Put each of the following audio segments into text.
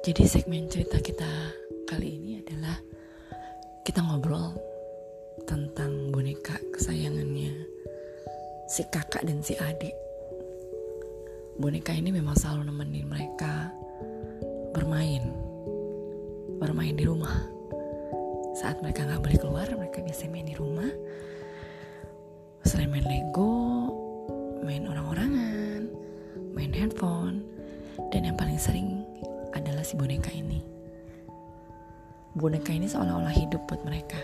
Jadi segmen cerita kita kali ini adalah kita ngobrol tentang boneka kesayangannya si kakak dan si adik. Boneka ini memang selalu nemenin mereka bermain, bermain di rumah. Saat mereka nggak boleh keluar, mereka biasa main di rumah. Selain main Lego, main orang-orangan, main handphone, dan yang paling sering adalah si boneka ini. Boneka ini seolah-olah hidup buat mereka.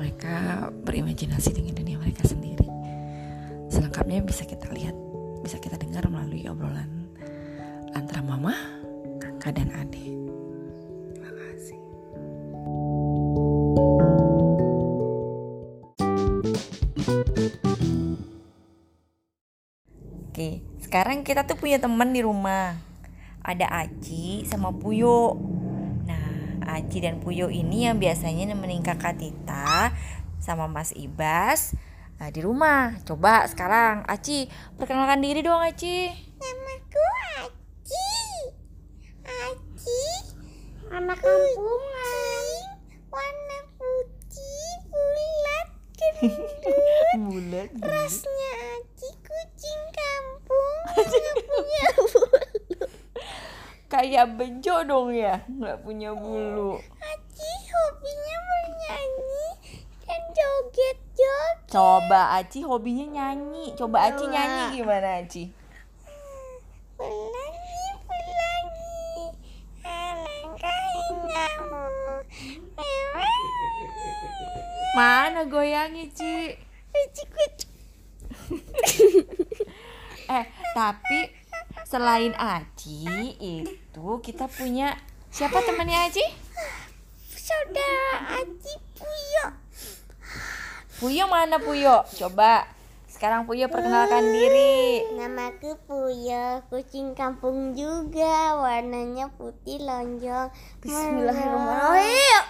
Mereka berimajinasi dengan dunia mereka sendiri. Selengkapnya bisa kita lihat, bisa kita dengar melalui obrolan antara mama, kakak, dan adik. Oke, sekarang kita tuh punya teman di rumah. Ada Aci sama Puyo. Nah, Aci dan Puyo ini yang biasanya nemenin kakak Tita sama Mas Ibas eh, di rumah. Coba sekarang Aci perkenalkan diri dong Aci. Namaku Aci. Aci. Anak kampungan. Warna putih, bulat, gendut. Bulat. Rasnya Aci kucing kampung. Nggak punya bulu. Kayak bejo dong ya, nggak punya bulu. Aci hobinya bernyanyi dan joget-joget. Coba Aci hobinya nyanyi. Coba Aci nyanyi gimana Aci? Pelangi, pelangi. Alangkah indahmu. Mana goyangnya Ci? Eh, tapi selain Aci itu kita punya siapa temannya Aci? Saudara Aci Puyo. Puyo mana Puyo? Coba sekarang Puyo perkenalkan diri. Namaku Puyo, kucing kampung juga. Warnanya putih lonjong. Bismillahirrahmanirrahim.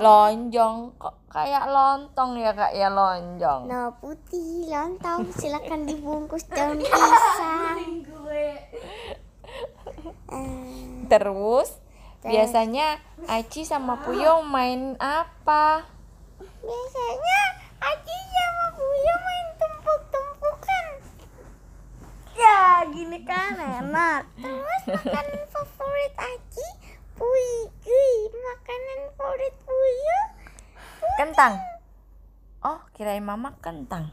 Lonjong kok kayak lontong ya kak ya lonjong. Nah putih lontong silakan dibungkus daun pisang. Eh, Terus biasanya Aci sama Puyo main apa? biasanya Aci sama Puyo main tumpuk-tumpukan. Ya gini kan enak. Terus makanan favorit Aci Puyo. Makanan favorit Puyo Kentang. Oh, kirain mama kentang.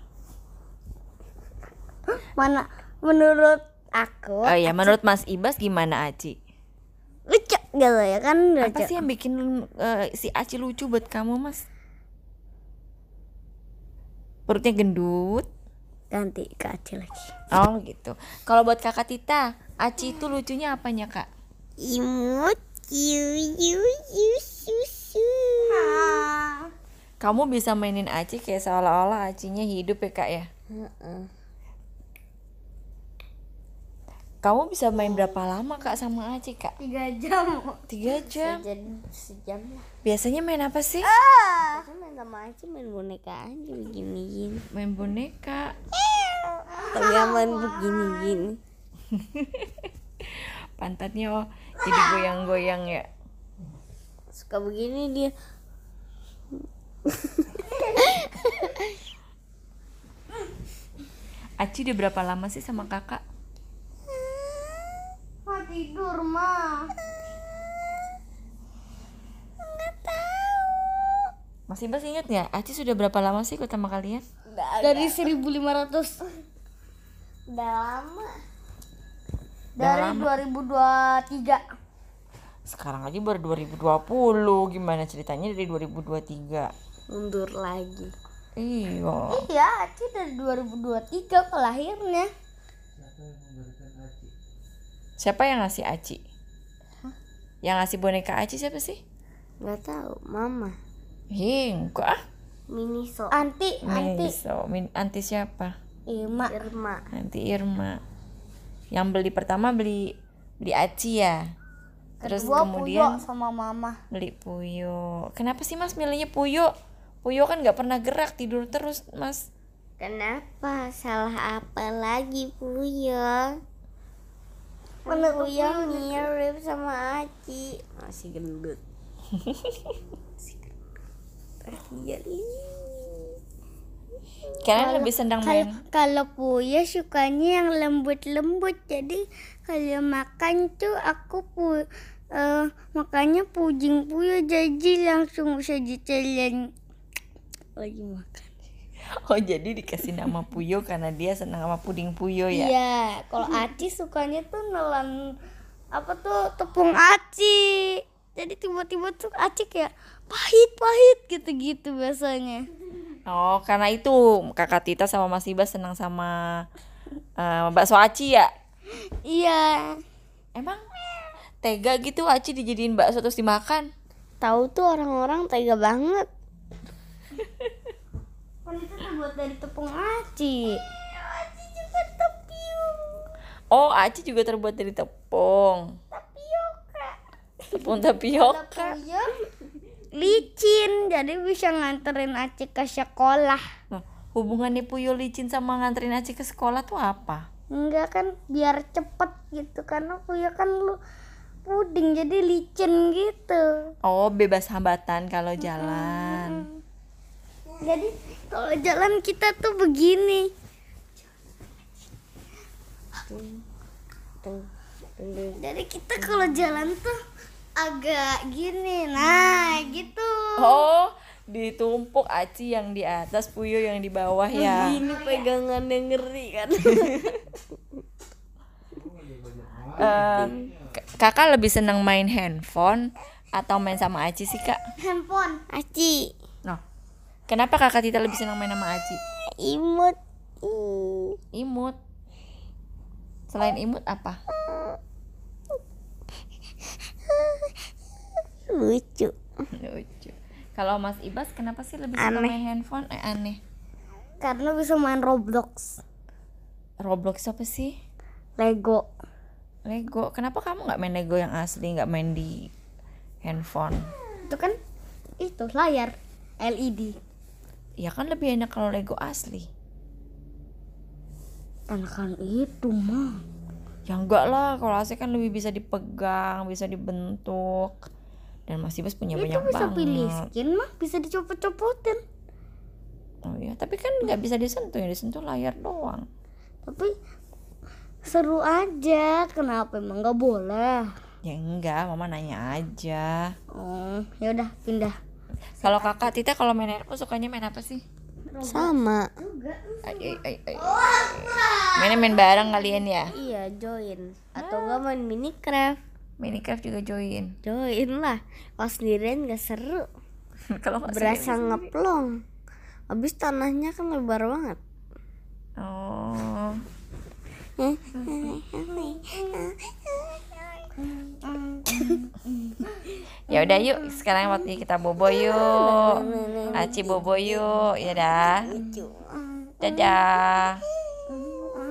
Mana menurut aku Oh ya, menurut Mas Ibas gimana Aci? lucu gitu ya kan lucu. Apa sih yang bikin eh, si Aci lucu buat kamu, Mas? Perutnya gendut. Ganti ke Aci lagi. Oh gitu. Kalau buat kakak Tita, Aci itu lucunya apanya kak? Imut susu. Kamu bisa mainin Aci kayak seolah-olah Acinya hidup ya kak ya? Kamu bisa main berapa lama kak sama Aci kak? Tiga jam. Tiga jam. Jadi sejam lah. Biasanya main apa sih? Biasanya main sama Aci main boneka aja begini-gini. Main boneka. Tapi nggak main begini-gini. Pantatnya oh jadi goyang-goyang ya. Suka begini dia. Aci udah berapa lama sih sama kakak? Mau tidur mah. Nggak tahu. Mas Ibas inget nggak? Aci sudah berapa lama sih ikut sama kalian? Dari 1500 Udah lama Dari lama. 2023 Sekarang aja baru 2020 Gimana ceritanya dari 2023? Mundur lagi Iya Iya, Aci dari 2023 kelahirnya Siapa yang ngasih Aci? Yang ngasih boneka Aci siapa sih? Gak tahu, mama Ah Miniso Anti, anti Miso. Min- Anti siapa? Irma Irma Anti Irma Yang beli pertama beli Beli Aci ya Terus Kedua kemudian Puyo sama mama beli Puyo Kenapa sih mas milihnya Puyo? Puyo kan nggak pernah gerak tidur terus mas Kenapa? Salah apa lagi Puyo? Puyo mirip sama Aci. Masih gendut. Iya, Kalian lebih senang Kalau main kalau Puyo sukanya yang lembut-lembut. Jadi kalau makan tuh aku pu eh, makanya puding Puyo jadi langsung bisa ditelan lagi makan. Oh jadi dikasih nama Puyo karena dia senang sama puding Puyo ya Iya, kalau Aci sukanya tuh nelan apa tuh tepung aci. Jadi tiba-tiba tuh aci kayak pahit-pahit gitu-gitu biasanya. Oh karena itu kakak Tita sama Mas Ibas senang sama eh, bakso aci ya Iya. Emang tega gitu aci dijadiin bakso terus dimakan Tahu tuh orang-orang tega banget. Kan itu terbuat dari tepung aci. Aci juga tepiung. Oh aci juga terbuat dari tepung. Tepung tapioka licin, jadi bisa nganterin Aci ke sekolah. Nah, hubungannya Puyo licin sama nganterin Aci ke sekolah tuh apa? Enggak kan biar cepet gitu karena Puyo kan lu puding jadi licin gitu. Oh bebas hambatan kalau jalan Jadi kalau jalan kita tuh begini. Jadi kita kalau jalan tuh agak gini. Nah, gitu. Oh ditumpuk Aci yang di atas Puyo yang di bawah ya Ini pegangannya ngeri kan. Eh, k- kakak lebih senang main handphone atau main sama Aci sih kak? Handphone. Aci. Nah, kenapa kakak Tita lebih senang main sama Aci? Imut. Ih. Imut. Selain imut apa? Lucu. Lucu. Kalau Mas Ibas kenapa sih lebih suka Aneh. main handphone? Eh aneh. Karena bisa main Roblox. Roblox apa sih? Lego. Lego. Kenapa kamu nggak main Lego yang asli, nggak main di handphone? Itu kan itu layar LED. Ya kan lebih enak kalau Lego asli. Enakan itu mah. Ya enggak lah, kalau asli kan lebih bisa dipegang, bisa dibentuk. Dan Mas Ibas punya Itu banyak bisa banget. pilih skin mah, bisa dicopot-copotin. Oh iya, tapi kan nggak bisa disentuh, yang disentuh layar doang. Tapi seru aja. Kenapa emang nggak boleh? Ya enggak, mama nanya aja. Oh, ya udah pindah. Kalau kakak Tita kalau main handphone sukanya main apa sih? Sama. Ay, ay, ay, ay. Mainnya main bareng kalian ya? Iya, join. Atau nggak main Minecraft? Minecraft juga join. Join lah. Kalau sendirian nggak seru. kalau Berasa ngeplong. Habis tanahnya kan lebar banget. Oh. Ya udah yuk, sekarang waktunya kita bobo yuk. Aci bobo yuk, ya dah. Dadah.